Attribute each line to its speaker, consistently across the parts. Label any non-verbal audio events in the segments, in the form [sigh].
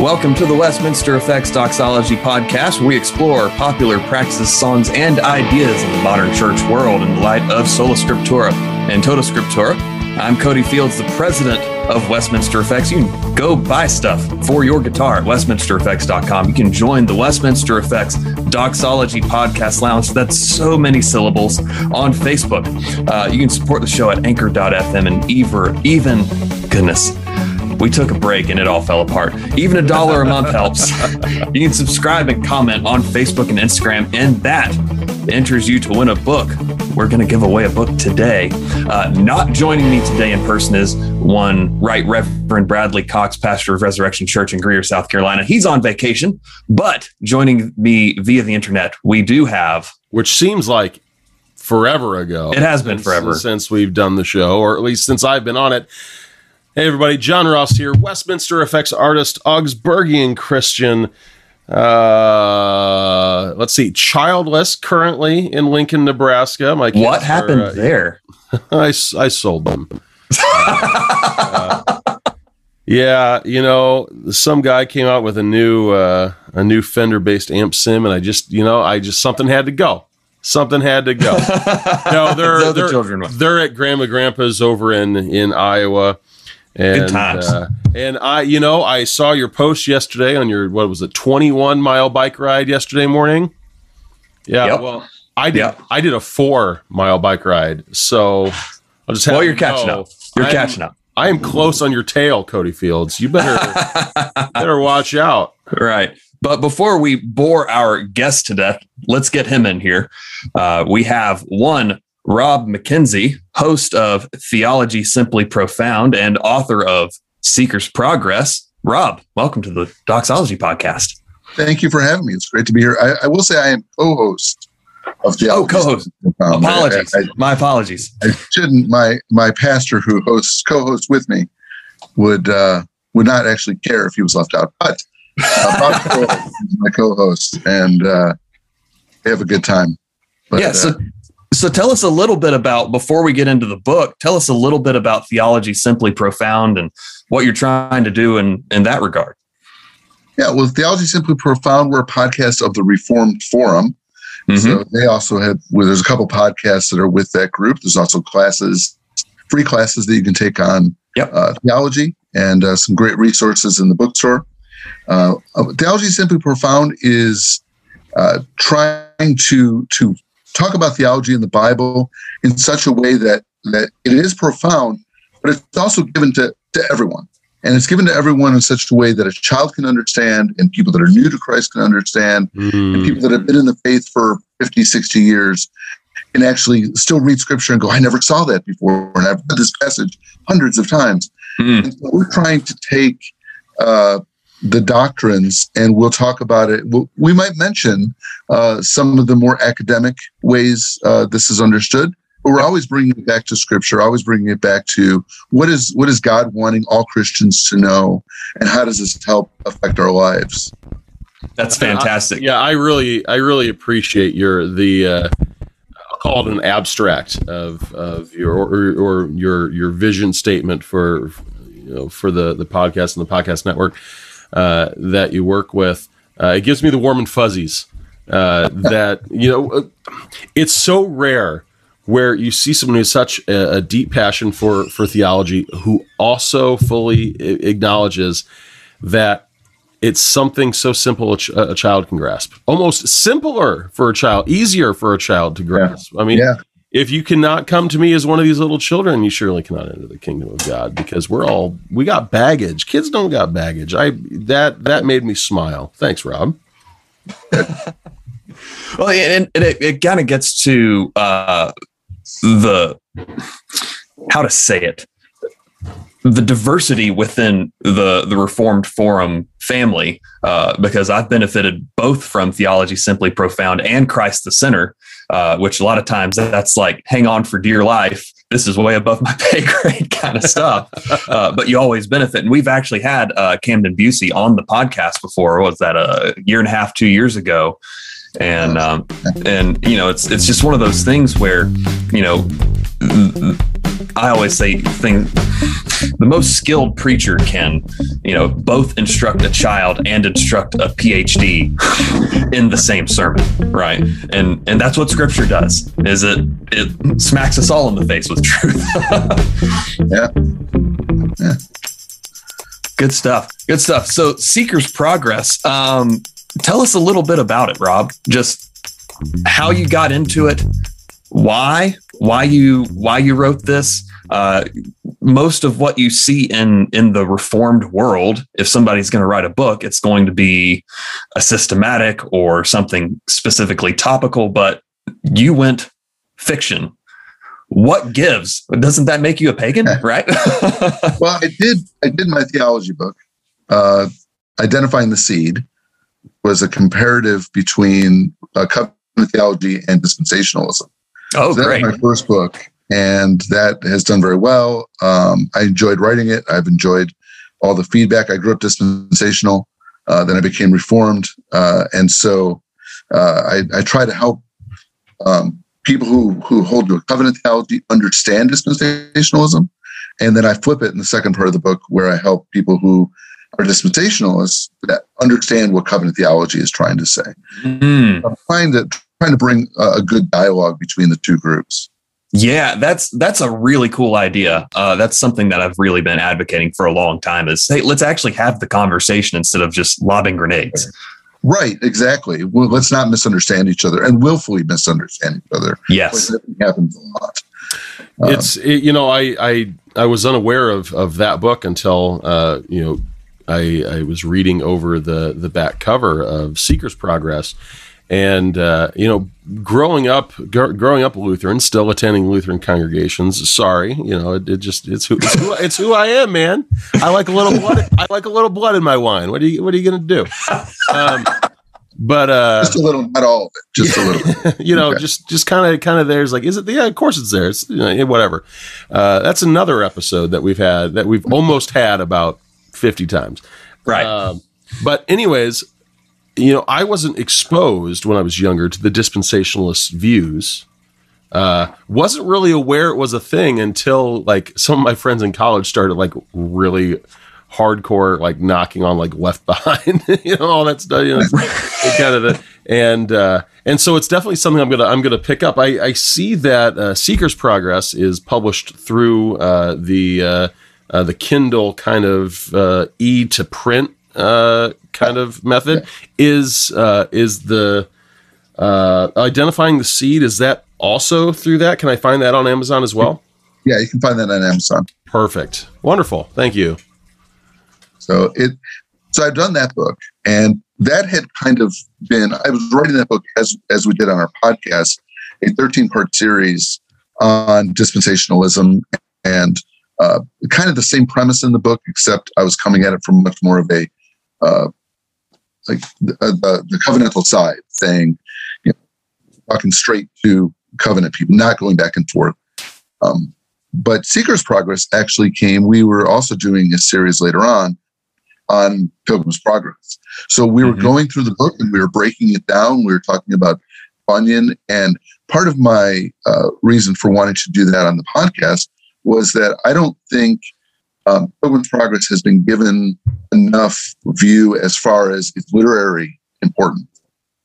Speaker 1: Welcome to the Westminster Effects Doxology Podcast, we explore popular practices, songs, and ideas in the modern church world in the light of Sola Scriptura and Tota Scriptura. I'm Cody Fields, the president of Westminster Effects. You can go buy stuff for your guitar at westminstereffects.com. You can join the Westminster Effects Doxology Podcast Lounge. That's so many syllables on Facebook. Uh, you can support the show at anchor.fm and even, even, goodness, we took a break and it all fell apart. Even a dollar a month helps. [laughs] You can subscribe and comment on Facebook and Instagram, and that enters you to win a book. We're going to give away a book today. Uh, not joining me today in person is one Right Reverend Bradley Cox, pastor of Resurrection Church in Greer, South Carolina. He's on vacation, but joining me via the internet, we do have.
Speaker 2: Which seems like forever ago.
Speaker 1: It has been
Speaker 2: since,
Speaker 1: forever.
Speaker 2: Since we've done the show, or at least since I've been on it. Hey, everybody, John Ross here, Westminster Effects artist, Augsburgian Christian. Uh, let's see, childless currently in Lincoln, Nebraska. My
Speaker 1: what happened
Speaker 2: are, uh,
Speaker 1: there? [laughs]
Speaker 2: I, I sold them. Uh, [laughs] yeah, you know, some guy came out with a new uh, a new Fender based amp sim, and I just, you know, I just something had to go. Something had to go. [laughs] no, they're
Speaker 1: the
Speaker 2: they're,
Speaker 1: children-
Speaker 2: they're at Grandma Grandpa's over in in Iowa. And,
Speaker 1: Good times.
Speaker 2: Uh, and I, you know, I saw your post yesterday on your what was it, twenty one mile bike ride yesterday morning. Yeah,
Speaker 1: Yep.
Speaker 2: well, I did.
Speaker 1: Yep.
Speaker 2: I did a four mile bike ride, so I'll just have
Speaker 1: Well,
Speaker 2: you
Speaker 1: you're catching up. You're
Speaker 2: I am-
Speaker 1: catching up.
Speaker 2: I am close on your tail, Cody Fields. You better [laughs] better watch out.
Speaker 1: Right. But before we bore our guest to death, let's get him in here. Uh, we have one Rob McKenzie, host of Theology Simply Profound and author of Seeker's Progress. Rob, welcome to the Doxology Podcast.
Speaker 3: Thank you for having me. It's great to be here. I, I will say I am co-host of the
Speaker 1: Oh, co-host. Apologies.
Speaker 3: I, I,
Speaker 1: My apologies.
Speaker 3: I shouldn't. My my pastor who hosts co-hosts with me would uh, would not actually care if he was left out, but uh, Bob is my co-host, and uh, they have a good time. But,
Speaker 1: yeah.
Speaker 3: uh,
Speaker 1: So, so tell us a little bit about before we get into the book. Tell us a little bit about Theology Simply Profound and what you're trying to do in in that regard.
Speaker 3: yeah, well, theology simply profound. We're a podcast of the Reformed Forum.
Speaker 1: Mhm.
Speaker 3: So they also have, well, there's a couple podcasts that are with that group. There's also classes, free classes that you can take on
Speaker 1: Yep.
Speaker 3: uh, theology and uh, some great resources in the bookstore. Uh, uh, theology Simply Profound is uh, trying to to talk about theology in the Bible in such a way that that it is profound, but it's also given to, to everyone. And it's given to everyone in such a way that a child can understand and people that are new to Christ can understand and people that have been in the faith for 50, 60 years can actually still read scripture and go, I never saw that before. And I've read this passage hundreds of times.
Speaker 1: Mm.
Speaker 3: And so we're trying to take uh, the doctrines and we'll talk about it. We'll, we might mention uh, some of the more academic ways uh, this is understood. But we're always bringing it back to scripture, always bringing it back to what is what is God wanting all Christians to know, and how does this help affect our lives?
Speaker 1: That's fantastic.
Speaker 2: Yeah, I really, I really appreciate your the. Uh, I'll call it an abstract of of your or, or your your vision statement for you know for the the podcast and the podcast network uh, that you work with. Uh, it gives me the warm and fuzzies. Uh, [laughs] that you know, uh, it's so rare where you see someone who has such a, a deep passion for for theology who also fully acknowledges that it's something so simple a, ch- a child can grasp. Almost simpler for a child easier for a child to grasp. I mean
Speaker 3: Yeah.
Speaker 2: if you cannot come to me as one of these little children you surely cannot enter the kingdom of god because we're all we got baggage. Kids don't got baggage. I that that made me smile. Thanks rob. [laughs]
Speaker 1: Well, and, and it, it kind of gets to uh, the how to say it, the diversity within the the Reformed Forum family, uh, because I've benefited both from theology simply profound and Christ the Center, uh, which a lot of times that's like hang on for dear life this is way above my [laughs] pay grade kind of stuff. [laughs] Uh, but you always benefit. And we've actually had uh, Camden Bucey on the podcast before. Was that a year and a half, two years ago? And um, and you know, it's it's just one of those things where you know I always say thing the most skilled preacher can, you know, both instruct a child and instruct a PhD in the same sermon, right? And and that's what scripture does. Is it it smacks us all in the face with [laughs] truth.
Speaker 3: yeah. Yeah.
Speaker 1: Good stuff. Good stuff. So Seeker's Progress. Um, tell us a little bit about it, Rob. Just how you got into it, why, why you why you wrote this. Uh, most of what you see in in the reformed world, if somebody's going to write a book, it's going to be a systematic or something specifically topical. But you went fiction. What gives? Doesn't that make you a pagan, [laughs] right?
Speaker 3: well, I did. I did my theology book. Uh, identifying the seed was a comparative between uh, covenant theology and dispensationalism.
Speaker 1: Oh, so great!
Speaker 3: my first book, and that has done very well. Um, I enjoyed writing it. I've enjoyed all the feedback. I grew up dispensational, uh, then I became reformed, uh, and so uh, I, I, try to help um, people who who hold to a covenant theology understand dispensationalism, and then I flip it in the second part of the book where I help people who are dispensationalists that understand what covenant theology is trying to say. Mm. I'm trying to trying to bring a, a good dialogue between the two groups.
Speaker 1: Yeah, that's that's a really cool idea. Uh, that's something that I've really been advocating for a long time. Is hey, let's actually have the conversation instead of just lobbing grenades.
Speaker 3: Right, exactly. Well, let's not misunderstand each other and willfully misunderstand each other.
Speaker 1: Yes,
Speaker 3: it happens a lot.
Speaker 2: Um, it's it, you know I I I was unaware of of that book until uh, you know I I was reading over the the back cover of Seeker's Progress and uh, you know, growing up, gr- growing up Lutheran, still attending Lutheran congregations. Sorry, you know, it, it just it's who, it's who, it's who I am, man. I like a little blood. I like a little blood in my wine. What are you What are you gonna do? Um, but uh,
Speaker 3: just a little, not all of it, just a little. [laughs]
Speaker 2: you know, okay. just just kind of kind of there's like, is it? Yeah, of course it's there. It's you know, whatever. Uh, that's another episode that we've had that we've almost had about fifty times.
Speaker 1: Right. Um,
Speaker 2: but anyways, you know, I wasn't exposed when I was younger to the dispensationalist views. Uh, wasn't really aware it was a thing until like some of my friends in college started like really hardcore, like knocking on like Left [laughs] Behind, you know, all that stuff. You know, kind of the, and uh, and so it's definitely something I'm gonna I'm gonna pick up. I, I see that uh, Seeker's Progress is published through uh, the uh, uh, the Kindle kind of uh, e to print uh, kind of method is uh, is the uh, identifying the seed is that also through that? Can i find that on amazon as well?
Speaker 3: Yeah you can find that on amazon.
Speaker 2: Perfect. Wonderful. Thank you.
Speaker 3: So it so i've done that book and that had kind of been i was writing that book as as we did on our podcast a 13 part series on dispensationalism and uh, kind of the same premise in the book except i was coming at it from much more of a uh, like the, uh, the, the, covenantal side, saying, you know, talking straight to covenant people, not going back and forth. Um, but Seeker's Progress actually came. We were also doing a series later on on Pilgrim's Progress. So we were mm-hmm. going through the book and we were breaking it down. We were talking about Bunyan. And part of my uh, reason for wanting to do that on the podcast was that I don't think um, Pilgrim's Progress has been given enough view as far as its literary importance.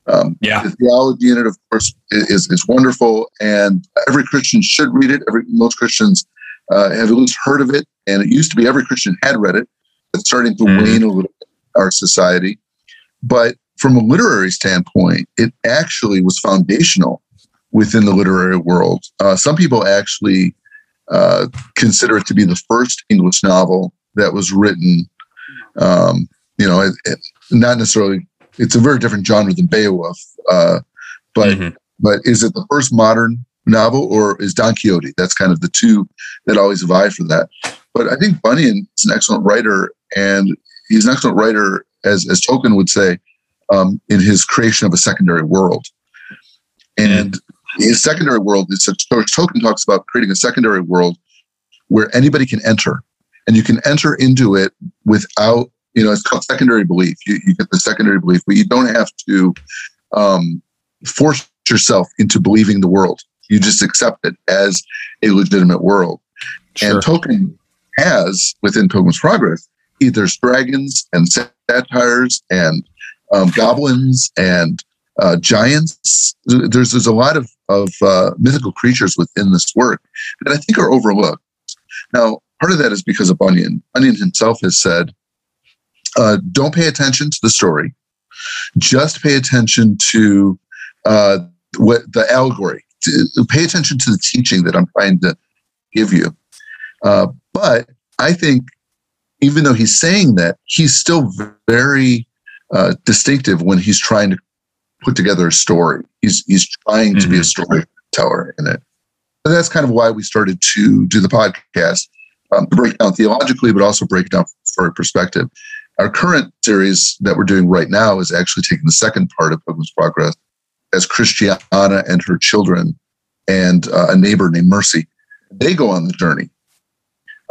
Speaker 1: Um, yeah,
Speaker 3: the theology in it, of course, is is wonderful, and every Christian should read it. Every most Christians uh, have at least heard of it, and it used to be every Christian had read it. It's starting to mm. wane a little bit in our society, but from a literary standpoint, it actually was foundational within the literary world. Uh, some people actually uh, consider it to be the first English novel that was written. Um, you know, it, it, not necessarily. It's a very different genre than Beowulf, uh, but mm-hmm. but is it the first modern novel or is Don Quixote? That's kind of the two that always vie for that. But I think Bunyan is an excellent writer, and he's an excellent writer, as as Tolkien would say, um, in his creation of a secondary world. And a secondary world is Tolkien talks about creating a secondary world where anybody can enter and you can enter into it without you know it's called secondary belief. You, you get the secondary belief but you don't have to um, force yourself into believing the world. You just accept it as a legitimate world. Sure. and tolkien has within pilgrim's progress either dragons and satyrs and um, goblins and uh, giants there's there's a lot of of uh, mythical creatures within this work that i think are overlooked now part of that is because of bunyan bunyan himself has said uh, don't pay attention to the story. Just pay attention to uh, what the allegory. Pay attention to the teaching that I'm trying to give you. Uh, but I think, even though he's saying that, he's still very uh, distinctive when he's trying to put together a story. He's he's trying mm-hmm. to be a mm-hmm. storyteller in it. And that's kind of why we started to do the podcast um, to break down theologically, but also break down story perspective. Our current series that we're doing right now is actually taking the second part of Pilgrim's Progress as Christiana and her children and uh, a neighbor named Mercy. They go on the journey.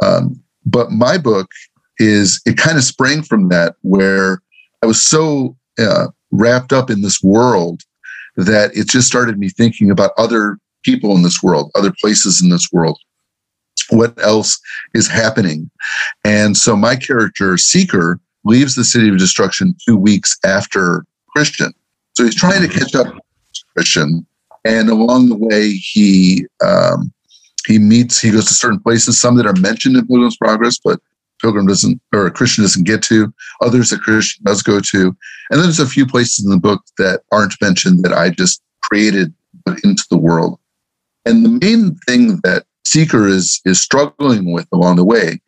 Speaker 3: Um, but my book is, it kind of sprang from that where I was so uh, wrapped up in this world that it just started me thinking about other people in this world, other places in this world. What else is happening? And so my character, Seeker, leaves the city of destruction two weeks after Christian. So he's trying to catch up Christian. And along the way, he um, he meets, he goes to certain places, some that are mentioned in Pilgrim's Progress, but Pilgrim doesn't, or a Christian doesn't get to, others that Christian does go to. And then there's a few places in the book that aren't mentioned that I just created into the world. And the main thing that Seeker is is struggling with along the way,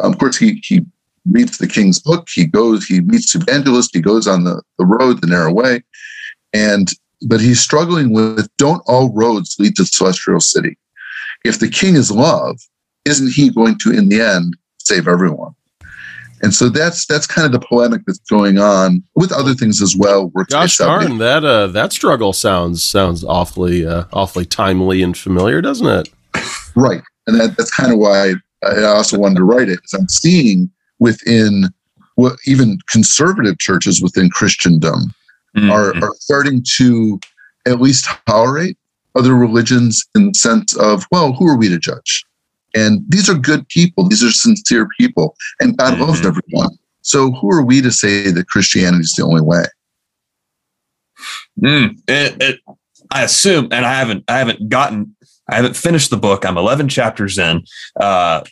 Speaker 3: of course, he he reads the king's book. He goes, he meets evangelist. He goes on the, the road, the narrow way. And, but he's struggling with don't all roads lead to the celestial city? If the king is love, isn't he going to, in the end, save everyone? And so that's that's kind of the polemic that's going on with other things as well.
Speaker 2: Gosh darn, that uh, that struggle sounds sounds awfully uh, awfully timely and familiar, doesn't it?
Speaker 3: Right, and that, that's kind of why I also wanted to write it. Is I'm seeing within what even conservative churches within Christendom mm-hmm. are, are starting to at least tolerate other religions in the sense of, well, who are we to judge? And these are good people, these are sincere people, and God mm-hmm. loves everyone. So who are we to say that Christianity is the only way?
Speaker 1: Mm, it, it, I assume, and I haven't, I haven't gotten, I haven't finished the book. I'm 11 chapters in. Uh,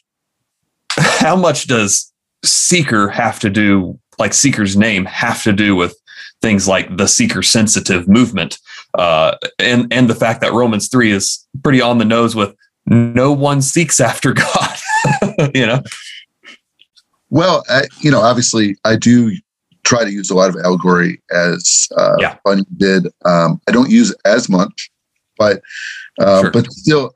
Speaker 1: [laughs] how much does seeker have to do like seeker's name have to do with things like the seeker sensitive movement uh, and and the fact that romans 3 is pretty on the nose with no one seeks after god [laughs] you know
Speaker 3: well I, you know obviously i do try to use a lot of allegory as uh, yeah. Bunyan did um, i don't use as much but uh, sure. but still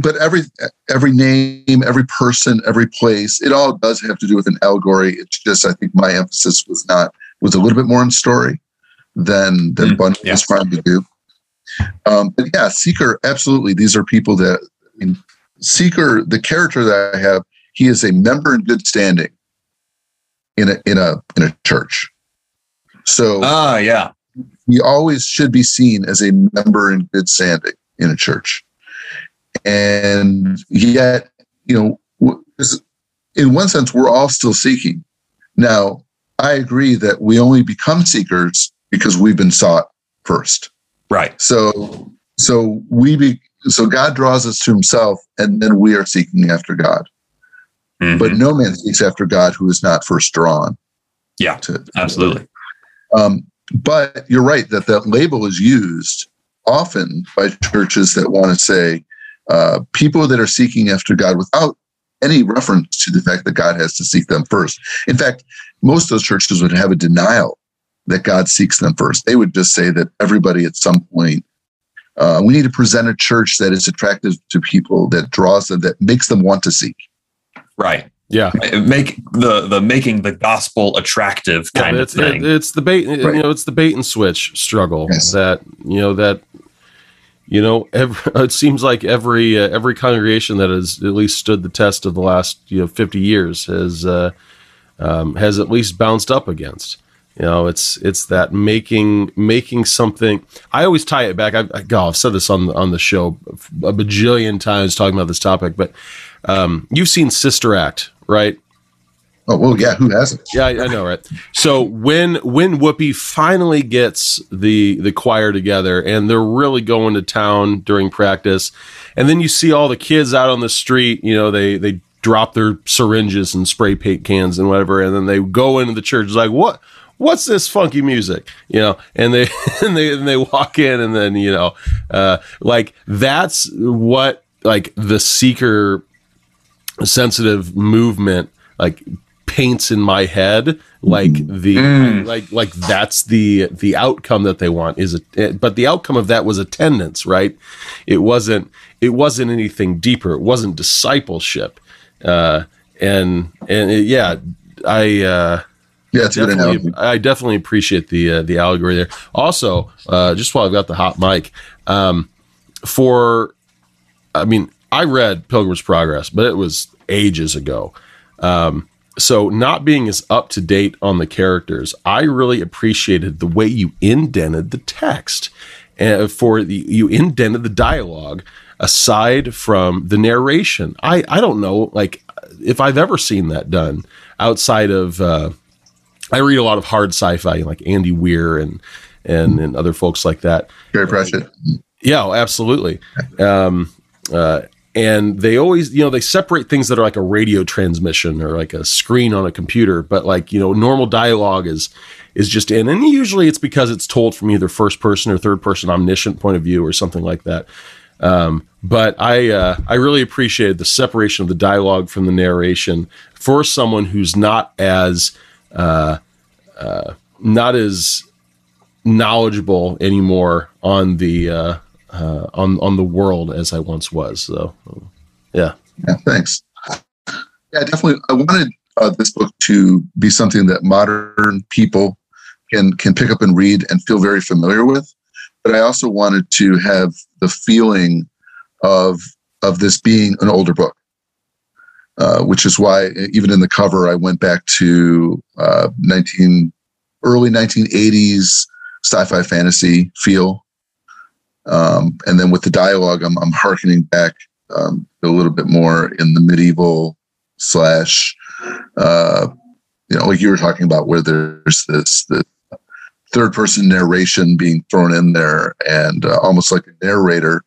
Speaker 3: but every every name, every person, every place, it all does have to do with an allegory. It's just I think my emphasis was not was a little bit more in story than than mm, Bunyan yeah. was trying to do. Um, but yeah, Seeker, absolutely. These are people that I mean, Seeker, the character that I have, he is a member in good standing in a in a in a church. So
Speaker 1: ah, yeah,
Speaker 3: he always should be seen as a member in good standing in a church. And yet you know in one sense we're all still seeking. Now i agree that we only become seekers because we've been sought first.
Speaker 1: Right.
Speaker 3: So so we be so god draws us to himself and then we are seeking after god mm-hmm. but no man seeks after god who is not first drawn
Speaker 1: yeah to, absolutely
Speaker 3: um, but you're right that that label is used often by churches that want to say uh, people that are seeking after God without any reference to the fact that God has to seek them first. In fact, most of those churches would have a denial that God seeks them first. They would just say that everybody at some point, uh, we need to present a church that is attractive to people, that draws them, that makes them want to seek.
Speaker 1: Right.
Speaker 2: Yeah,
Speaker 1: make the the making the gospel attractive kind
Speaker 2: yeah,
Speaker 1: of thing.
Speaker 2: It, it's the bait, right. you know, it's the bait and switch struggle yes. that you know that you know, every, [laughs] it seems like every uh, every congregation that has at least stood the test of the last you know 50 years has uh, um, has at least bounced up against. You know, it's it's that making making something. I always tie it back. I've, I, God, I've said this on on the show a bajillion times talking about this topic, but um, you've seen Sister Act, right?
Speaker 3: Oh well, yeah. Who hasn't?
Speaker 2: Yeah, I, I, know, right? So when when Whoopi finally gets the the choir together and they're really going to town during practice, and then you see all the kids out on the street. You know, they they drop their syringes and spray paint cans and whatever, and then they go into the church. It's like what? What's this funky music? You know, and they [laughs] and they and they walk in, and then you know, uh, like that's what like the seeker sensitive movement like paints in my head like mm. the mm. like like that's the the outcome that they want is it eh, but the outcome of that was attendance right it wasn't it wasn't anything deeper it wasn't discipleship uh and and it, yeah i uh
Speaker 3: yeah, it's definitely,
Speaker 2: I definitely appreciate the uh, the allegory there. Also, uh, just while I've got the hot mic, um, for, I mean, I read Pilgrim's Progress, but it was ages ago. Um, so not being as up to date on the characters, I really appreciated the way you indented the text and uh, for the you indented the dialogue aside from the narration. I I don't know like if I've ever seen that done outside of uh, I read a lot of hard sci-fi like Andy Weir and and and other folks like that.
Speaker 3: Terry Pratchett.
Speaker 2: Yeah, oh, absolutely. Um, uh, and they always you know they separate things that are like a radio transmission or like a screen on a computer but like you know normal dialogue is is just in and usually it's because it's told from either first person or third person omniscient point of view or something like that um, but i uh, i really appreciated the separation of the dialogue from the narration for someone who's not as uh, uh, not as knowledgeable anymore on the uh, uh, on on the world as I once was. So, yeah.
Speaker 3: Yeah. Thanks. Yeah, definitely. I wanted uh, this book to be something that modern people can can pick up and read and feel very familiar with. But I also wanted to have the feeling of of this being an older book, uh, which is why even in the cover I went back to uh, 19 early 1980s sci-fi fantasy feel. Um, and then with the dialogue, I'm, I'm harkening back um, a little bit more in the medieval slash, uh, you know, like you were talking about, where there's this the third person narration being thrown in there, and uh, almost like a narrator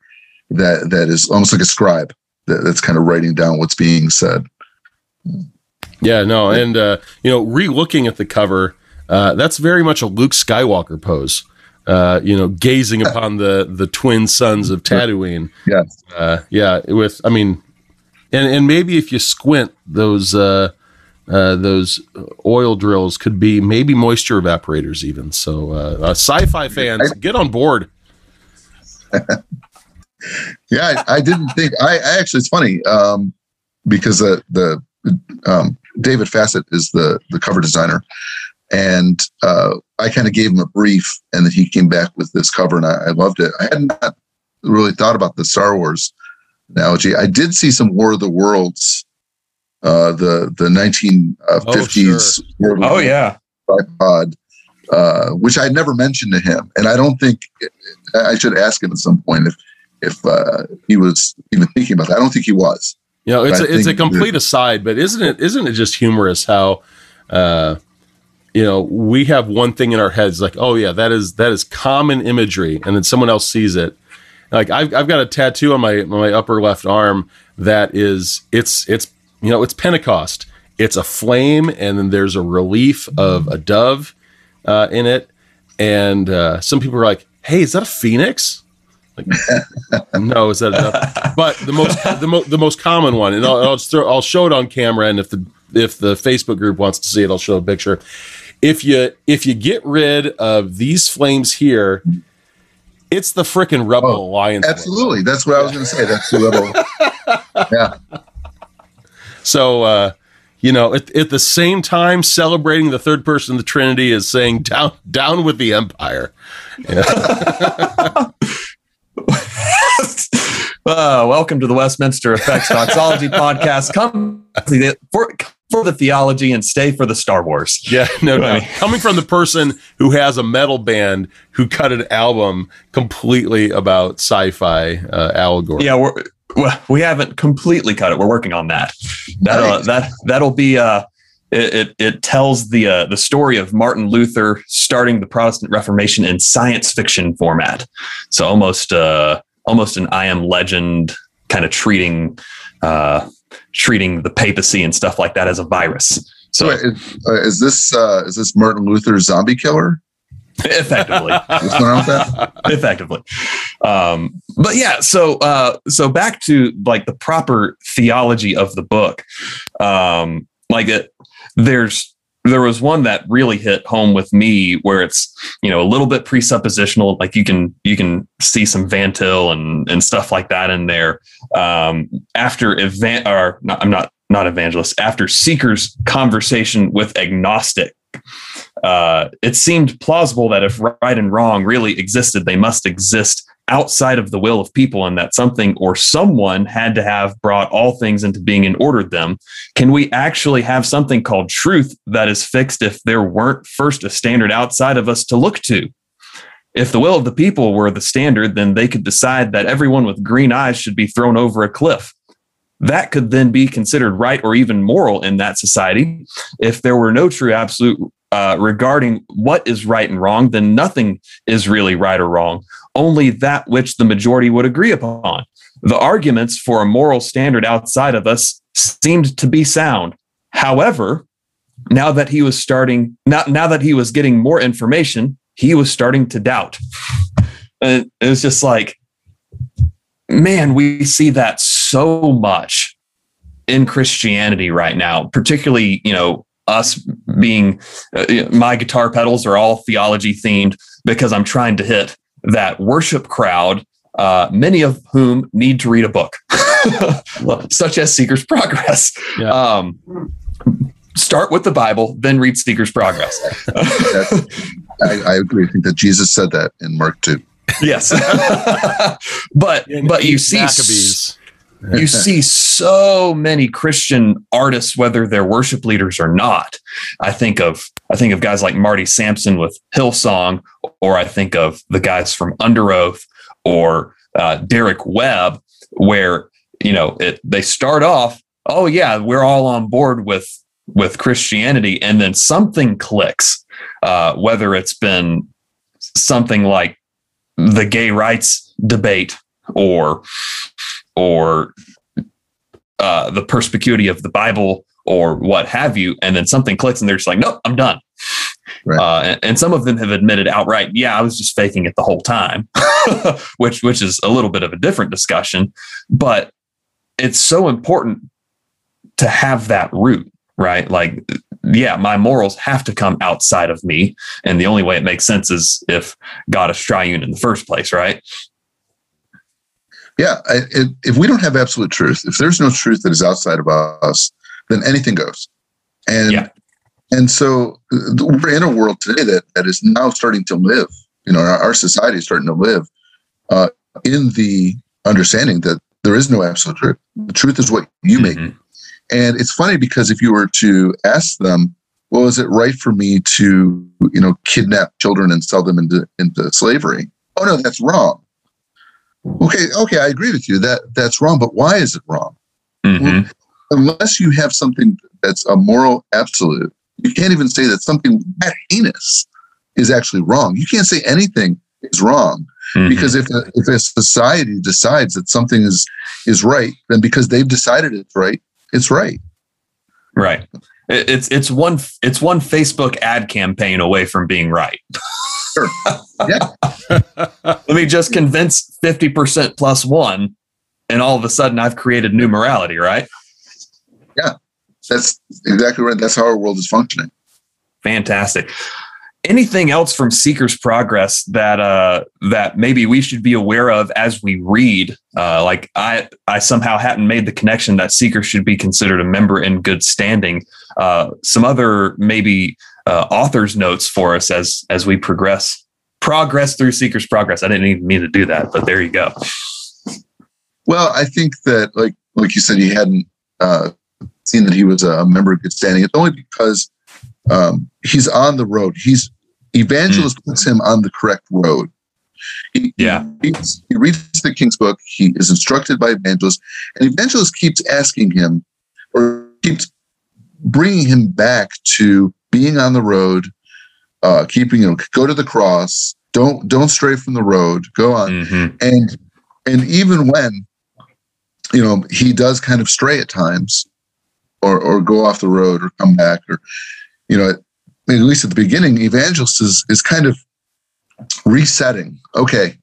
Speaker 3: that that is almost like a scribe that's kind of writing down what's being said.
Speaker 2: Yeah, no, and uh, you know, re-looking at the cover, uh, that's very much a Luke Skywalker pose uh, you know, gazing upon the the twin suns of Tatooine.
Speaker 3: Yeah,
Speaker 2: uh, yeah. With, I mean, and and maybe if you squint, those uh, uh, those oil drills could be maybe moisture evaporators, even. So, uh, uh sci-fi fans, get on board. [laughs]
Speaker 3: yeah, I, I, didn't think. I, I, actually, it's funny um, because the the um, David Fassett is the the cover designer, and uh, I kind of gave him a brief, and then he came back with this cover, and I, I, loved it. I had not really thought about the Star Wars analogy. I did see some War of the Worlds, uh, the the 1950s.
Speaker 1: Oh, sure. oh yeah,
Speaker 3: tripod, uh, which I never mentioned to him, and I don't think I should ask him at some point if if uh, he was even thinking about that. I don't think he was.
Speaker 2: You know, it's a, it's a complete aside, but isn't it isn't it just humorous how uh, you know we have one thing in our heads like oh yeah that is that is common imagery and then someone else sees it like I've, I've got a tattoo on my on my upper left arm that is it's it's you know it's pentecost it's a flame and then there's a relief of a dove uh, in it and uh, some people are like hey is that a phoenix like, no, is that enough? But the most the, mo- the most common one, and I'll I'll, throw, I'll, show it on camera, and if the if the Facebook group wants to see it, I'll show a picture if you if you get rid of these flames here, it's the freaking Rebel oh, Alliance.
Speaker 3: Absolutely, that's what I was going to say. That's the Rebel. [laughs] yeah.
Speaker 2: So uh, you know, at, at the same time, celebrating the third person of the Trinity is saying down down with the Empire. Yeah. [laughs]
Speaker 1: Uh, welcome to the Westminster Effects Doxology Podcast. Come for, for the theology and stay for the Star Wars.
Speaker 2: Yeah, no doubt. Coming from the person who has a metal band who cut an album completely about sci-fi uh, allegory.
Speaker 1: Yeah, we're, well, we haven't completely cut it. We're working on that. That'll that that'll be uh it, it, it tells the uh, the story of Martin Luther starting the Protestant Reformation in science fiction format. So almost uh almost an I am legend kind of treating uh treating the papacy and stuff like that as a virus. So,
Speaker 3: Wait, is, uh, is, this uh, is this Martin Luther's zombie killer? [laughs]
Speaker 1: Effectively, [laughs] [laughs] effectively. Um, but yeah, so uh, so back to like the proper theology of the book. Um, like it, there's there was one that really hit home with me where it's you know a little bit presuppositional like you can you can see some Van Til and and stuff like that in there. Um, after event or not, i'm not not evangelist after seeker's conversation with agnostic uh, it seemed plausible that if right and wrong really existed they must exist outside of the will of people and that something or someone had to have brought all things into being and ordered them can we actually have something called truth that is fixed if there weren't first a standard outside of us to look to? If the will of the people were the standard then they could decide that everyone with green eyes should be thrown over a cliff. That could then be considered right or even moral in that society. If there were no true absolute uh, regarding what is right and wrong, then nothing is really right or wrong, only that which the majority would agree upon. The arguments for a moral standard outside of us seemed to be sound. However, now that he was starting, now, now that he was getting more information, he was starting to doubt. And it was just like, man, we see that so much in Christianity right now, particularly, you know, us being uh, my guitar pedals are all theology themed because I'm trying to hit that worship crowd, uh, many of whom need to read a book, [laughs] such as Seeker's Progress. Yeah. Um, start with the Bible, then read Seeker's Progress. [laughs]
Speaker 3: I, I, agree. I think that Jesus said that in Mark 2.
Speaker 1: Yes. [laughs] but but you see Maccabees you see so many Christian artists, whether they're worship leaders or not. I think of I think of guys like Marty Sampson with Hillsong, or I think of the guys from Underoath or uh, Derek Webb, where you know it, they start off, oh yeah, we're all on board with with Christianity, and then something clicks, uh, whether it's been something like the gay rights debate or or uh, the perspicuity of the Bible or what have you, and then something clicks and they're just like, nope, I'm done. Right. Uh, and, and, some of them have admitted outright, yeah, I was just faking it the whole time, [laughs] which which is a little bit of a different discussion. But it's so important to have that root, right? Like, yeah, my morals have to come outside of me, and the only way it makes sense is if God is triune in the first place, right?
Speaker 3: yeah, I, it, if we don't have absolute truth, if there's no truth that is outside of us, then anything goes. And yeah. And so we're in a world today that that is now starting to live. You know, our, our society is starting to live uh, in the understanding that there is no absolute truth. The truth is what you make. Mm-hmm. And it's funny because if you were to ask them, well, is it right for me to, you know, kidnap children and sell them into, into slavery? Oh no, that's wrong. Okay, okay, I agree with you. That that's wrong, but why is it wrong? Mm-hmm. Well, unless you have something that's a moral absolute, you can't even say that something that heinous is actually wrong. You can't say anything is wrong mm-hmm. because if a, if a society decides that something is is right, then because they've decided it's right, it's right.
Speaker 1: Right. It's it's one it's one Facebook ad campaign away from being right. Sure. Yeah. [laughs] Let me just convince 50% plus one, and all of a sudden I've created new morality, right?
Speaker 3: Yeah. That's exactly right. That's how our world is functioning.
Speaker 1: Fantastic. Anything else from Seeker's Progress that uh, that maybe we should be aware of as we read? Uh, like I, I somehow hadn't made the connection that Seeker should be considered a member in good standing. Uh, some other maybe uh, author's notes for us as as we progress progress through Seeker's Progress. I didn't even mean to do that, but there you go.
Speaker 3: Well, I think that like like you said, he hadn't uh, seen that he was a member of good standing. It's only because um, he's on the road. He's evangelist mm. puts him on the correct road.
Speaker 1: He, yeah,
Speaker 3: he reads, he reads the King's book. He is instructed by evangelist, and evangelist keeps asking him, or keeps bringing him back to being on the road, uh, keeping you know, go to the cross. Don't don't stray from the road. Go on, mm-hmm. and and even when you know he does kind of stray at times, or or go off the road or come back, or you know, at least at the beginning, evangelist is is kind of resetting. Okay,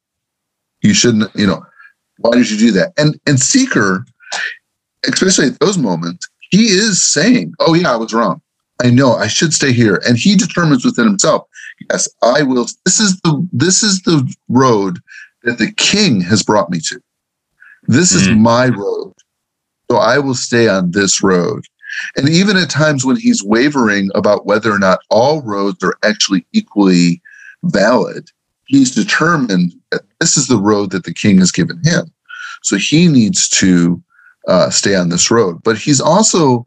Speaker 3: you shouldn't. You know, why did you do that? And and seeker, especially at those moments, he is saying, "Oh yeah, I was wrong. I know I should stay here." And he determines within himself, "Yes, I will. This is the this is the road that the King has brought me to. This mm-hmm. is my road, so I will stay on this road." And even at times when he's wavering about whether or not all roads are actually equally valid, he's determined that this is the road that the king has given him. So he needs to uh, stay on this road. But he's also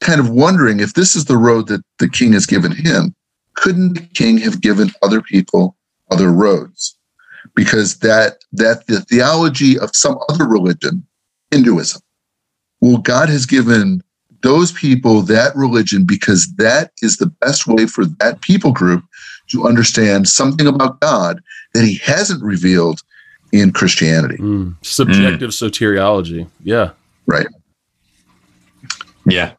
Speaker 3: kind of wondering if this is the road that the king has given him, couldn't the king have given other people other roads? Because that that the theology of some other religion, Hinduism, well, God has given those people that religion because that is the best way for that people group to understand something about God that he hasn't revealed in Christianity.
Speaker 2: Mm. Subjective mm. soteriology. Yeah.
Speaker 3: Right.
Speaker 1: Yeah.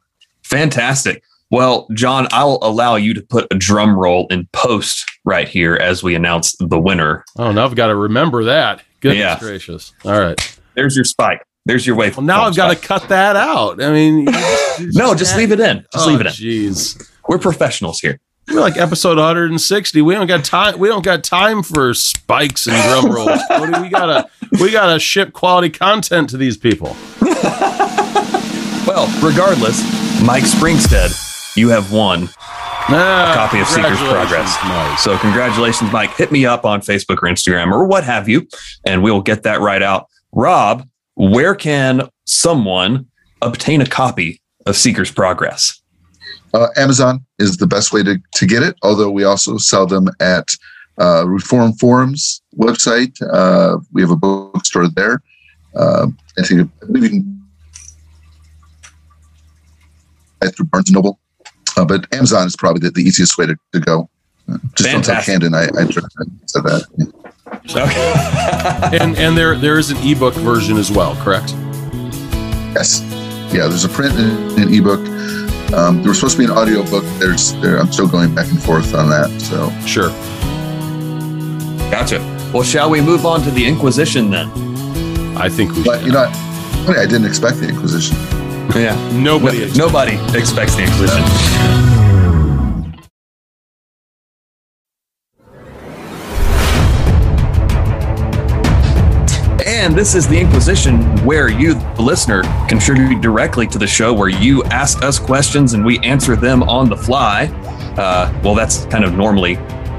Speaker 1: Fantastic. Well, John, I'll allow you to put a drum roll in post right here as we announce the winner.
Speaker 2: Oh, now I've got to remember that. Goodness yeah. gracious. All right.
Speaker 1: There's your spike. There's your way.
Speaker 2: Well, now I've got to cut that out. I mean, [laughs]
Speaker 1: just, no, just leave it in. Just oh, leave it in.
Speaker 2: Jeez,
Speaker 1: we're professionals here.
Speaker 2: We're like episode 160. We don't got time. We don't got time for spikes and drum rolls. [laughs] we gotta we gotta ship quality content to these people. [laughs]
Speaker 1: well, regardless, Mike Springstead, you have won ah, a copy of Seeker's Progress. Mike. So congratulations, Mike. Hit me up on Facebook or Instagram or what have you, and we'll get that right out. Rob, where can someone obtain a copy of Seeker's Progress?
Speaker 3: Uh, Amazon is the best way to, to get it, although we also sell them at uh, Reform Forums website. Uh, we have a bookstore there. Uh, I think we can through Barnes and Noble, uh, but Amazon is probably the, the easiest way to, to go. Uh, just Fantastic. don't tell Camden I, I said that. [laughs]
Speaker 2: Okay. and and there there is an ebook version as well, correct?
Speaker 3: Yes. Yeah, there's a print and an ebook. Um, there was supposed to be an audio book. There's, there, I'm still going back and forth on that. So
Speaker 2: sure.
Speaker 1: Gotcha. Well, shall we move on to the Inquisition then?
Speaker 2: I think we.
Speaker 3: But
Speaker 2: should.
Speaker 3: you know, I didn't expect the Inquisition.
Speaker 1: Yeah,
Speaker 2: nobody.
Speaker 1: No, nobody expects the Inquisition. And this is the Inquisition, where you, the listener, contribute directly to the show, where you ask us questions and we answer them on the fly. Uh, well, that's kind of normally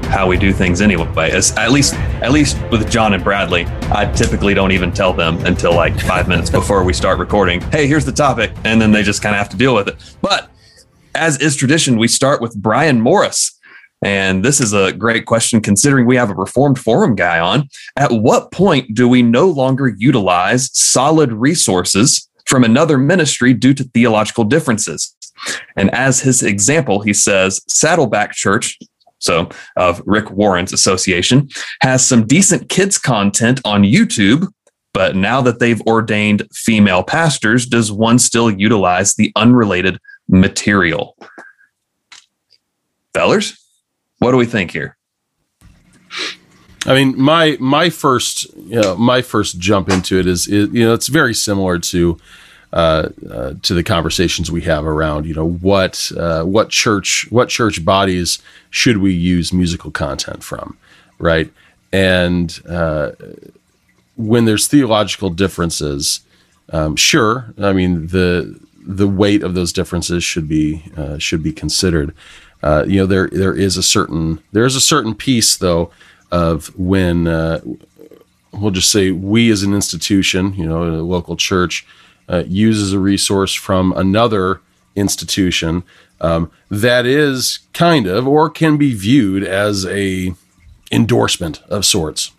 Speaker 1: how we do things anyway. As, at least, at least with John and Bradley, I typically don't even tell them until like five minutes before we start recording. Hey, here's the topic, and then they just kind of have to deal with it. But as is tradition, we start with Brian Morris. And this is a great question considering we have a Reformed Forum guy on. At what point do we no longer utilize solid resources from another ministry due to theological differences? And as his example, he says Saddleback Church, so of Rick Warren's association, has some decent kids content on YouTube. But now that they've ordained female pastors, does one still utilize the unrelated material? Fellers? What do we think here?
Speaker 2: I mean, my my first you know my first jump into it is, is you know it's very similar to uh, uh, to the conversations we have around you know what uh, what church what church bodies should we use musical content from, right? And uh, when there's theological differences, um, sure, I mean the the weight of those differences should be uh, should be considered. Uh, you know, there there is a certain there is a certain piece though of when uh, we'll just say we as an institution, you know, a local church, uh, uses a resource from another institution um, that is kind of or can be viewed as a endorsement of sorts.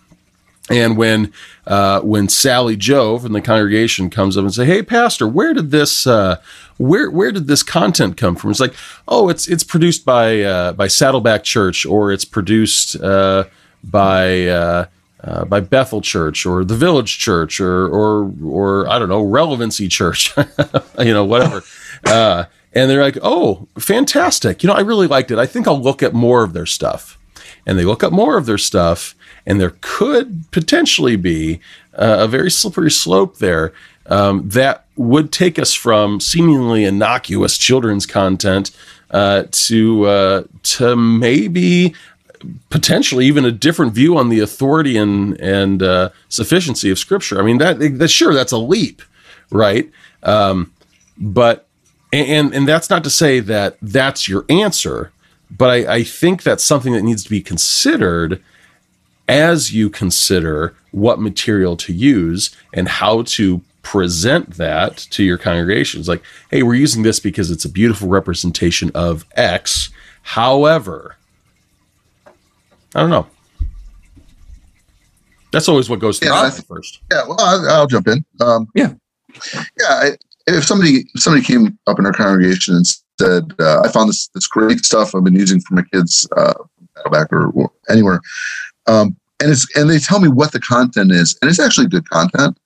Speaker 2: And when uh, when Sally Joe from the congregation comes up and say, "Hey, Pastor, where did this uh, where where did this content come from?" It's like, "Oh, it's it's produced by uh, by Saddleback Church, or it's produced uh, by uh, uh, by Bethel Church, or the Village Church, or or or I don't know, Relevancy Church, [laughs] you know, whatever." [laughs] and they're like, "Oh, fantastic! You know, I really liked it. I think I'll look at more of their stuff." And they look up more of their stuff and there could potentially be uh, a very slippery slope there um, that would take us from seemingly innocuous children's content uh, to uh, to maybe potentially even a different view on the authority and and uh, sufficiency of Scripture. I mean that, that sure that's a leap, right? Um, but and and that's not to say that that's your answer, but I, I think that's something that needs to be considered as you consider what material to use and how to present that to your congregations like hey we're using this because it's a beautiful representation of x however i don't know that's always what goes through
Speaker 3: Yeah, I
Speaker 2: first
Speaker 3: Yeah, well, I'll, I'll jump in. Um,
Speaker 1: Yeah.
Speaker 3: yeah. I, if somebody if somebody came up in our congregation and said, uh, "I found this this great stuff I've been using for my kids uh, back or, or anywhere," um, and it's and they tell me what the content is, and it's actually good content.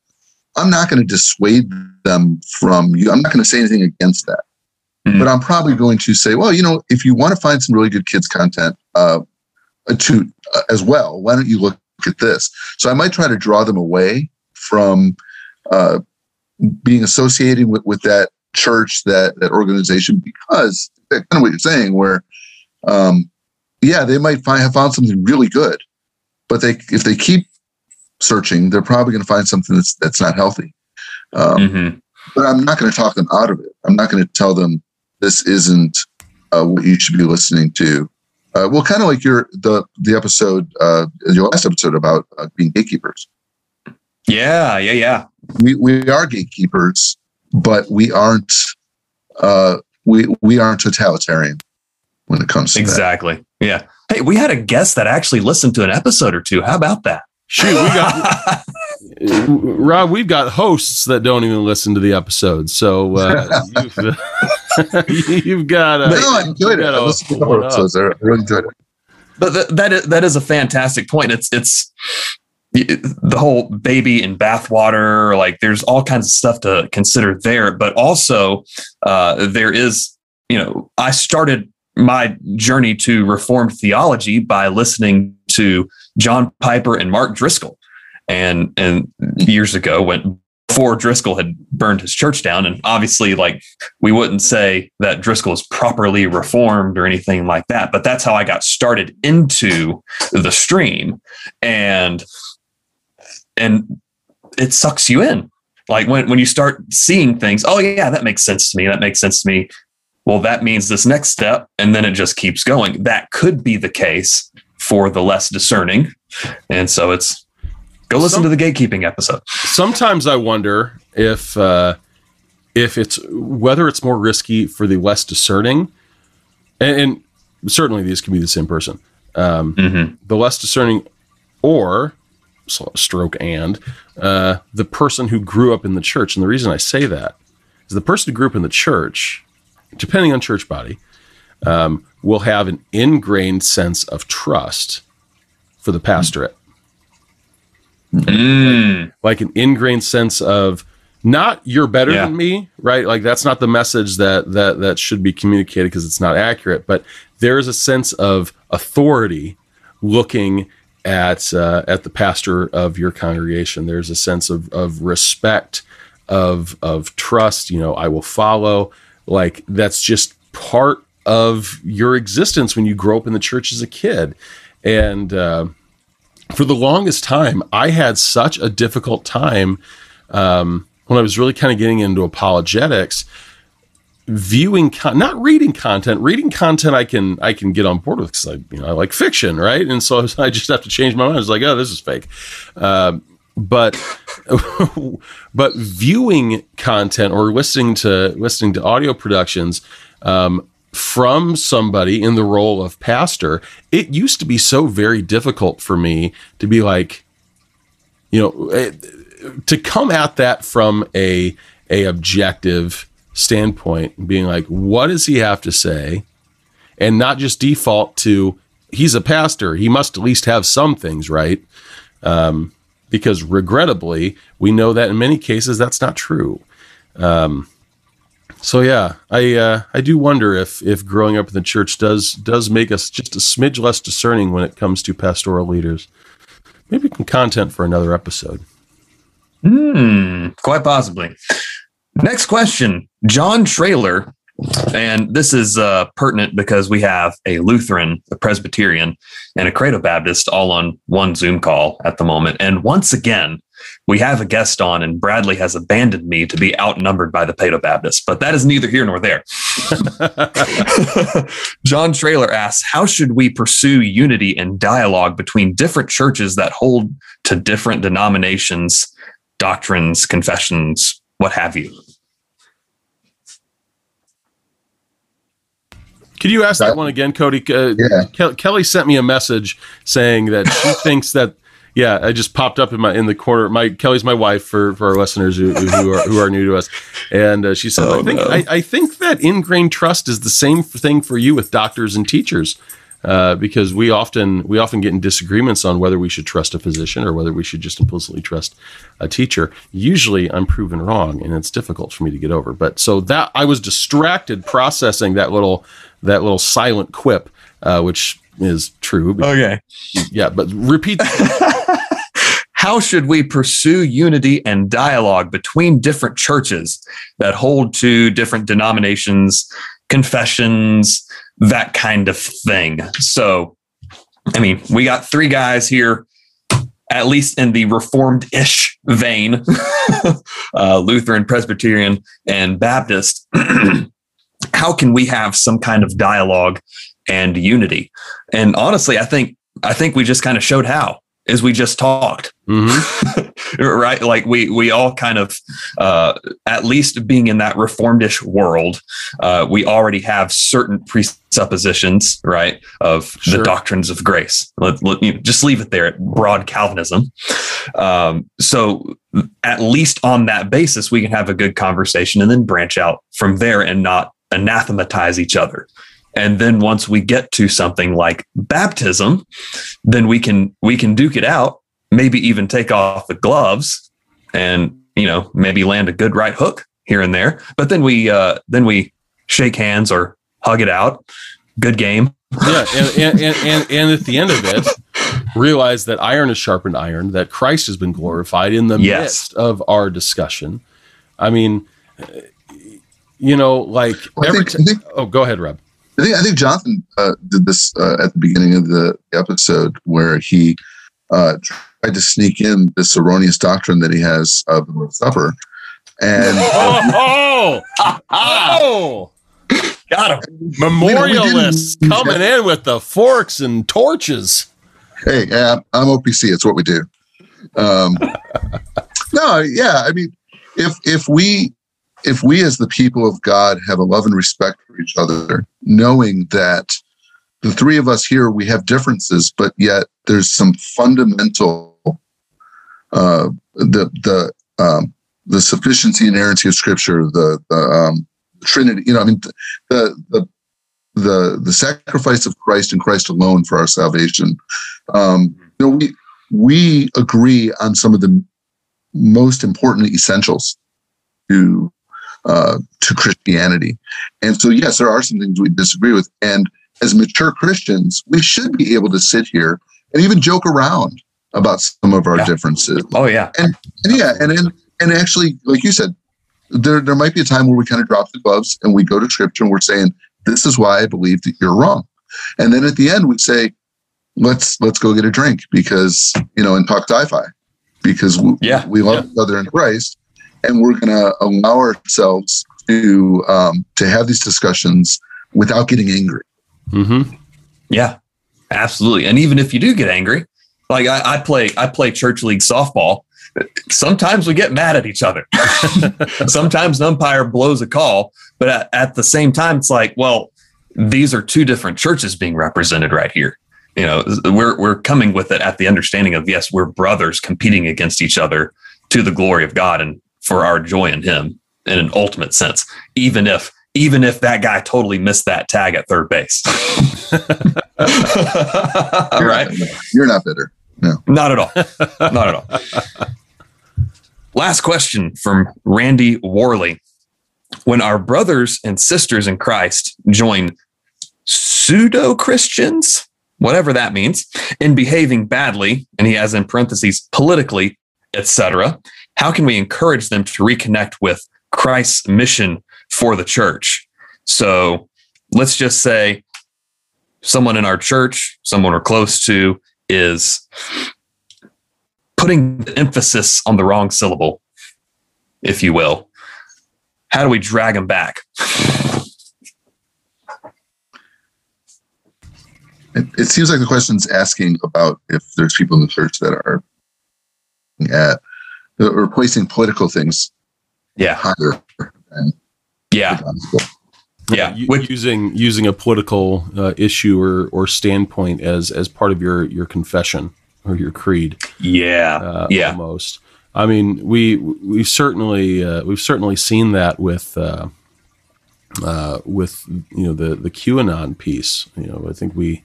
Speaker 3: I'm not going to dissuade them from you. I'm not going to say anything against that,
Speaker 1: Mhm.
Speaker 3: but I'm probably going to say, well, you know, if you want to find some really good kids content uh, to uh, as well, why don't you look at this? So I might try to draw them away from uh, being associated with, with that church, that that organization, because kind of what you're saying, where um, yeah, they might find have found something really good, but they if they keep searching, they're probably going to find something that's that's not healthy. Um,
Speaker 1: Mhm.
Speaker 3: But I'm not going to talk them out of it. I'm not going to tell them this isn't uh, what you should be listening to. Uh, well, kind of like your the the episode, uh, your last episode about uh, being gatekeepers.
Speaker 1: Yeah, yeah, yeah.
Speaker 3: We we are gatekeepers, but we aren't uh, we we aren't totalitarian when it comes to that.
Speaker 1: Exactly. Yeah. Hey, we had a guest that actually listened to an episode or two. How about that?
Speaker 2: Shoot we got [laughs] rob we've got hosts that don't even listen to the episodes so uh, you've, [laughs] you've got uh,
Speaker 3: No, I enjoyed it. I
Speaker 2: gotta
Speaker 3: listened to a couple episodes. I really enjoyed it.
Speaker 1: but th- that is, that is a fantastic point. It's it's the whole baby in bathwater. Like there's all kinds of stuff to consider there, but also uh, there is you know I started my journey to Reformed theology by listening to John Piper and Mark Driscoll, and and years ago when before Driscoll had burned his church down, and obviously like we wouldn't say that Driscoll is properly reformed or anything like that, but that's how I got started into the stream. And and it sucks you in. Like when, when you start seeing things, oh yeah, that makes sense to me. That makes sense to me. Well, that means this next step, and then it just keeps going. That could be the case for the less discerning. And so it's go listen
Speaker 2: Some-
Speaker 1: to the gatekeeping episode.
Speaker 2: sometimes I wonder if uh, if it's whether it's more risky for the less discerning, and, and certainly these can be the same person, um,
Speaker 1: Mm-hmm.
Speaker 2: the less discerning, or stroke and uh, the person who grew up in the church. And the reason I say that is the person who grew up in the church, depending on church body, um, will have an ingrained sense of trust for the pastorate
Speaker 1: Mm.
Speaker 2: like an ingrained sense of not you're better
Speaker 1: Yeah.
Speaker 2: than me right like that's not the message that that that should be communicated because it's not accurate but there is a sense of authority looking at uh, at the pastor of your congregation there's a sense of of respect of of trust you know i will follow like that's just part of your existence when you grow up in the church as a kid and uh, for the longest time, I had such a difficult time um, when I was really kind of getting into apologetics, viewing, con- not reading content. Reading content, I can I can get on board with because I you know I like fiction, right? And so [laughs] I just have to change my mind. I was like, oh, this is fake. Um, but [laughs] but viewing content or listening to listening to audio productions um, from somebody in the role of pastor, it used to be so very difficult for me to be like, you know, eh, to come at that from a a objective standpoint, being like, what does he have to say, and not just default to he's a pastor, he must at least have some things right. Um, because regrettably, we know that in many cases that's not true. Um, so yeah, I uh, I do wonder if if growing up in the church does does make us just a smidge less discerning when it comes to pastoral leaders. Maybe content for another episode.
Speaker 1: Hmm, quite possibly. Next question, John Trailer, and this is uh, pertinent because we have a Lutheran, a Presbyterian, and a Credo Baptist all on one Zoom call at the moment. And once again, we have a guest on, and Bradley has abandoned me to be outnumbered by the Paedo Baptist, but that is neither here nor there. [laughs] John Trailer asks How should we pursue unity and dialogue between different churches that hold to different denominations, doctrines, confessions, what have you?
Speaker 2: Could you ask that, that one again, Cody? Uh, yeah. Ke- Kelly sent me a message saying that she [laughs] thinks that. Yeah, I just popped up in my in the corner. My Kelly's my wife for for our listeners who, who are who are new to us, and uh, she said, oh, "I think no. I, I, think that ingrained trust is the same thing for you with doctors and teachers." Uh, because we often we often get in disagreements on whether we should trust a physician or whether we should just implicitly trust a teacher. Usually, I'm proven wrong, and it's difficult for me to get over. But so that I was distracted processing that little that little silent quip, uh, which is true.
Speaker 1: Okay.
Speaker 2: Yeah, but repeat.
Speaker 1: How should we pursue unity and dialogue between different churches that hold to different denominations, confessions, that kind of thing? So, I mean, we got three guys here, at least in the reformed ish vein [laughs] uh, Lutheran, Presbyterian, and Baptist. [clears throat] how can we have some kind of dialogue and unity? And honestly, I think I think we just kind of showed how is we just talked mm-hmm. [laughs] right like we we all kind of uh, at least being in that reformedish world uh, we already have certain presuppositions right of sure. the doctrines of grace let, let, you know, just leave it there at broad calvinism um, so at least on that basis we can have a good conversation and then branch out from there and not anathematize each other. And then once we get to something like baptism, then we can we can duke it out, maybe even take off the gloves and you know maybe land a good right hook here and there. But then we uh, then we shake hands or hug it out. Good game.
Speaker 2: yeah, and, and, and, and, at the end of it, realize that iron is sharpened iron, that Christ has been glorified in the yes. midst of our discussion. I mean, you know, like well, every think, t- think, oh, go ahead, Rob.
Speaker 3: I think I think Jonathan uh, did this uh, at the beginning of the episode where he uh, tried to sneak in this erroneous doctrine that he has of the Lord's Supper, and [laughs]
Speaker 2: oh, oh, oh. got him memorialists coming in with the forks and torches.
Speaker 3: Hey, I'm OPC. It's what we do. Um, [laughs] no, yeah, I mean, if if we if we as the people of God have a love and respect each other, knowing that the three of us here, we have differences, but yet there's some fundamental, uh, the, the, um, the sufficiency and inerrancy of scripture, the, the um, Trinity, you know, I mean, the, the, the, the sacrifice of Christ and Christ alone for our salvation. Um, you know, we, we agree on some of the most important essentials to uh, to Christianity. And so, yes, there are some things we disagree with. And as mature Christians, we should be able to sit here and even joke around about some of our
Speaker 1: yeah.
Speaker 3: differences.
Speaker 1: Oh yeah,
Speaker 3: and, and yeah, and, and and actually, like you said, there there might be a time where we kind of drop the gloves and we go to Scripture and we're saying, "This is why I believe that you're wrong," and then at the end we say, "Let's let's go get a drink because you know and talk sci-fi because we, yeah, we love yeah. each other in Christ." And we're going to allow ourselves to um, to have these discussions without getting angry.
Speaker 1: Mm-hmm. Yeah, absolutely. And even if you do get angry, like I, I play, I play church league softball, sometimes we get mad at each other. [laughs] sometimes an umpire blows a call, but at, at, the same time, it's like, well, these are two different churches being represented right here. You know, we're we're coming with it at the understanding of yes, we're brothers competing against each other to the glory of God and for our joy in Him in an ultimate sense. Even if even if that guy totally missed that tag at third base. [laughs]
Speaker 3: you're right? Not, you're not bitter. No.
Speaker 1: Not at all. Not at all. Last question from Randy Worley. When our brothers and sisters in Christ join pseudo Christians, whatever that means, in behaving badly, and he has in parentheses politically, etc., how can we encourage them to reconnect with Christ's mission for the church? So let's just say someone in our church, someone we're close to, is putting the emphasis on the wrong syllable, if you will. How do we drag them back?
Speaker 3: It, seems like the question's asking about if there's people in the church that are at replacing political things
Speaker 1: yeah
Speaker 3: higher
Speaker 1: yeah yeah
Speaker 2: using using a political uh, issue or or standpoint as as part of your your confession or your creed.
Speaker 1: Yeah, uh, yeah.
Speaker 2: Almost. I mean, we we certainly uh, we've certainly seen that with uh, uh, with you know the the QAnon piece. You know, I think we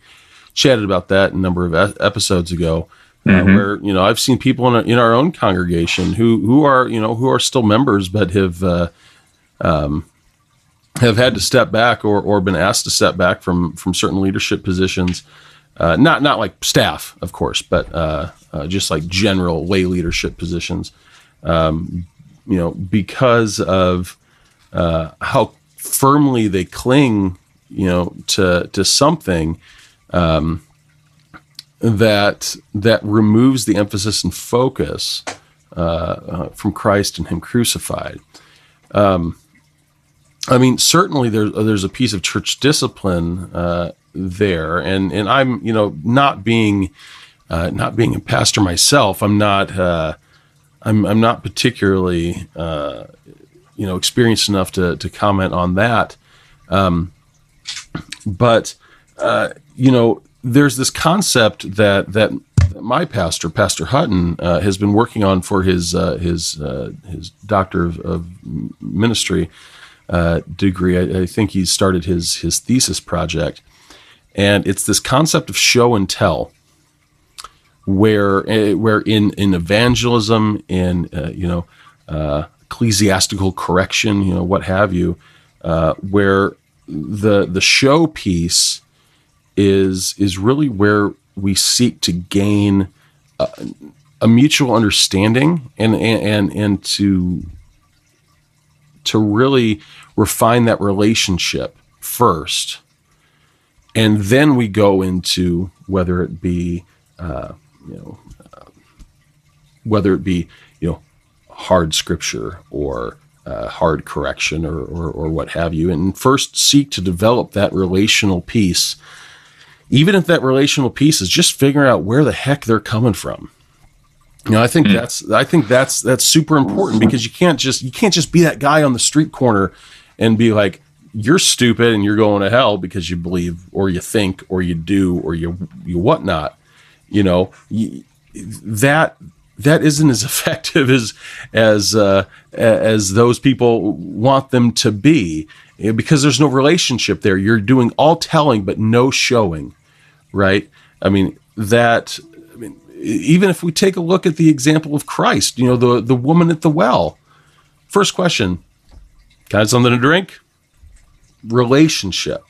Speaker 2: chatted about that a number of episodes ago. Uh, mm-hmm. where you know I've seen people in, in our own congregation who who are you know who are still members but have uh, um, have had to step back or or been asked to step back from from certain leadership positions uh, not not like staff, of course, but uh, uh, just like general lay leadership positions. Um, you know, because of uh, how firmly they cling, you know, to to something um, that that removes the emphasis and focus uh, uh, from Christ and Him crucified. Um, I mean, certainly there's there's a piece of church discipline there, and and I'm you know not being uh, not being a pastor myself, I'm not uh, I'm I'm not particularly uh, you know experienced enough to to comment on that, um, but uh, you know there's this concept that that my pastor, Pastor Hutton, uh, has been working on for his uh, his his doctor of, of ministry degree. I, I, think he started his his thesis project, and it's this concept of show and tell where eh, where in in evangelism in uh, you know uh, ecclesiastical correction you know what have you uh, where the the show piece is is really where we seek to gain a, a mutual understanding and, and and and to to really refine that relationship first. And then we go into whether it be uh, you know uh, whether it be you know hard scripture or uh, hard correction or, or, or what have you. And first seek to develop that relational piece even if that relational piece is just figuring out where the heck they're coming from. You know i think mm. that's i think that's that's super important because you can't just you can't just be that guy on the street corner and be like you're stupid and you're going to hell because you believe or you think or you do or you you whatnot. You know you, that that isn't as [laughs] effective as as uh, as those people want them to be. Because there's no relationship there. You're doing all telling but no showing right i mean that I mean, even if we take a look at the example of christ you know the the woman at the well first question have something to drink relationship.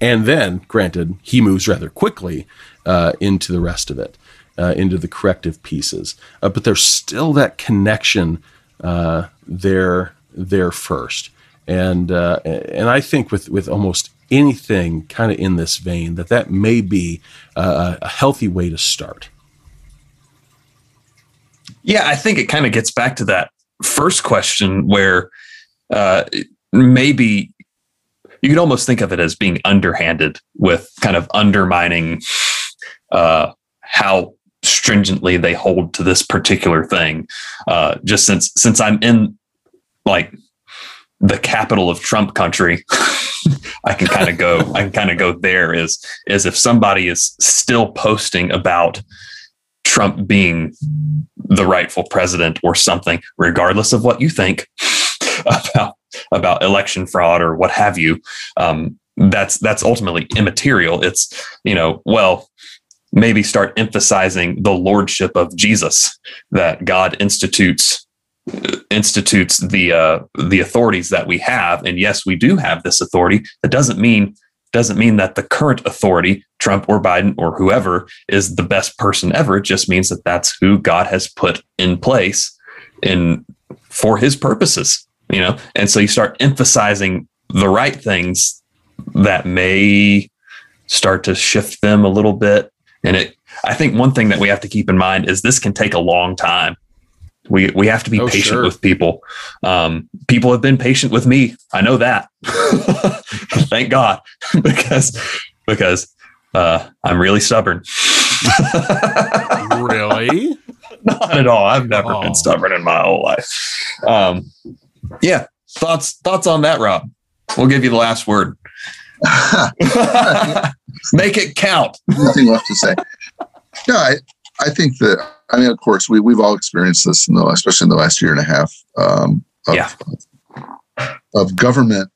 Speaker 2: And then, granted, he moves rather quickly uh, into the rest of it, uh, into the corrective pieces. Uh, but there's still that connection uh, there, there first. And uh, and I think with with almost anything kind of in this vein, that that may be a, a healthy way to start.
Speaker 1: Yeah, I think it kind of gets back to that first question where uh, maybe you could almost think of it as being underhanded with kind of undermining uh, how stringently they hold to this particular thing. Uh, just since since I'm in like the capital of Trump country, [laughs] I can kind of go. I can kind of go there. Is is if somebody is still posting about Trump being the rightful president or something, regardless of what you think [laughs] about about election fraud or what have you. Um, that's that's ultimately immaterial. It's you know well maybe start emphasizing the lordship of Jesus that God institutes institutes the uh, the authorities that we have. And yes we do have this authority. That doesn't mean doesn't mean that the current authority Trump or Biden or whoever is the best person ever. It just means that that's who God has put in place in for his purposes you know? And so you start emphasizing the right things that may start to shift them a little bit. And it i think one thing that we have to keep in mind is this can take a long time we we have to be oh, patient sure. with people. Um, people have been patient with me. I know that. [laughs] Thank god. [laughs] Because because uh, i'm really stubborn.
Speaker 2: Really? [laughs]
Speaker 1: Not at all. I've never oh. been stubborn in my whole life. Um, yeah thoughts thoughts on that rob? We'll give you the last word. Make it count.
Speaker 3: Nothing left to say. No, I, I think that, I mean, of course, we, we've all experienced this, in the, especially in the last year and a half um, of,
Speaker 1: yeah.
Speaker 3: of government,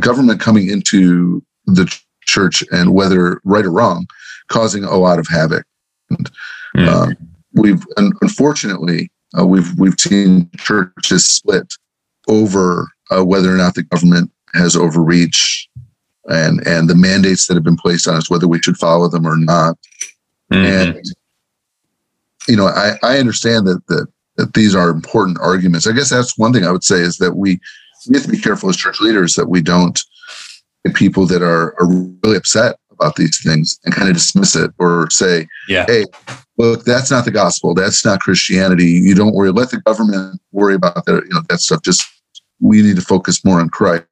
Speaker 3: government coming into the church and whether right or wrong, causing a lot of havoc. And, mm. um, we've, unfortunately, uh, we've, we've seen churches split over uh, whether or not the government has overreached and and the mandates that have been placed on us, whether we should follow them or not. Mm-hmm. And you know, I, I understand that that that these are important arguments. I guess that's one thing I would say is that we we have to be careful as church leaders that we don't get people that are, are really upset about these things and kind of dismiss it or say,
Speaker 1: yeah.
Speaker 3: hey, look, that's not the gospel. That's not Christianity. You don't worry. Let the government worry about that, you know, that stuff. Just we need to focus more on Christ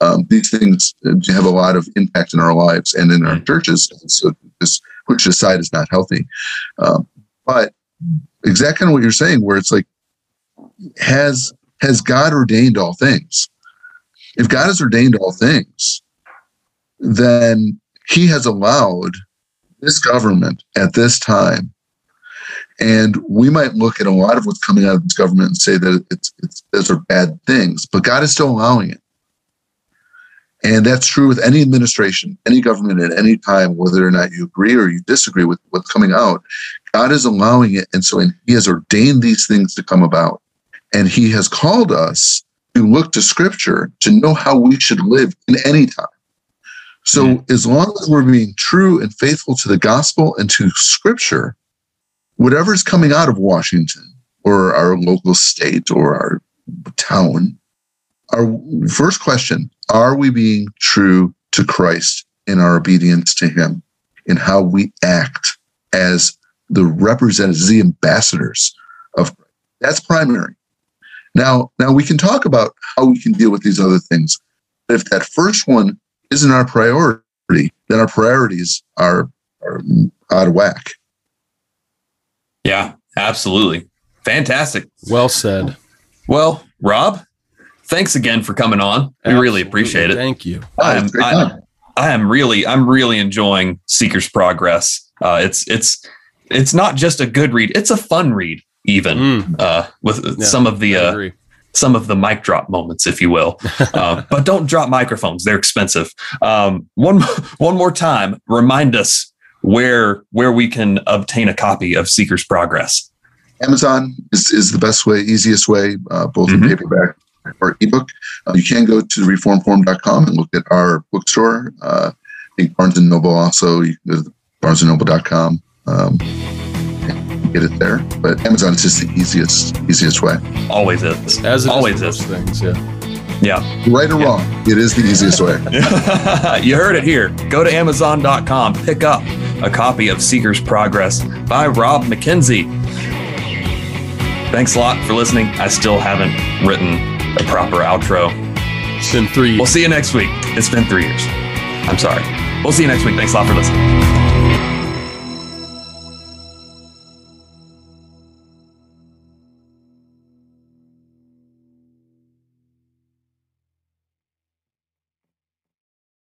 Speaker 3: um, these things have a lot of impact in our lives and in our mm. churches. So this which aside is not healthy. Um, but exactly what you're saying, where it's like, has has God ordained all things? If God has ordained all things, then He has allowed this government at this time. And we might look at a lot of what's coming out of this government and say that it's, it's those are bad things, but God is still allowing it. And that's true with any administration, any government at any time, whether or not you agree or you disagree with what's coming out. God is allowing it. And so and He has ordained these things to come about. And He has called us to look to Scripture to know how we should live in any time. So mm-hmm. as long as we're being true and faithful to the gospel and to Scripture, whatever is coming out of Washington or our local state or our town, our first question are we being true to Christ in our obedience to Him, in how we act as the representatives, the ambassadors of Christ? That's primary. Now, now we can talk about how we can deal with these other things. But if that first one isn't our priority, then our priorities are, are out of whack.
Speaker 1: Yeah, absolutely. Fantastic.
Speaker 2: Well said.
Speaker 1: Well, Rob, thanks again for coming on. We really appreciate it.
Speaker 2: Thank you.
Speaker 1: I'm, I, I am really, I'm really enjoying Seeker's Progress. Uh, it's, it's, it's not just a good read; it's a fun read, even mm. uh, with yeah, some of the uh, some of the mic drop moments, if you will. [laughs] Uh, but don't drop microphones; they're expensive. Um, one one more time, remind us where where we can obtain a copy of Seeker's Progress.
Speaker 3: Amazon is, is the best way, easiest way, uh, both mm-hmm. in paperback or ebook. Uh, you can go to reformforum.com and look at our bookstore. Uh, I think Barnes and Noble also. You can go to barnesandnoble.com. Um, get it there. But Amazon is just the easiest easiest way.
Speaker 1: Always is.
Speaker 2: As
Speaker 1: always
Speaker 2: is. Things, yeah.
Speaker 1: Yeah.
Speaker 3: Right or yeah. wrong, it is the easiest way. [laughs]
Speaker 1: you heard it here. Go to Amazon.com, pick up a copy of Seeker's Progress by Rob McKenzie. Thanks a lot for listening. I still haven't written a proper outro.
Speaker 2: It's been three.
Speaker 1: We'll see you next week. It's been three years. I'm sorry. We'll see you next week. Thanks a lot for listening.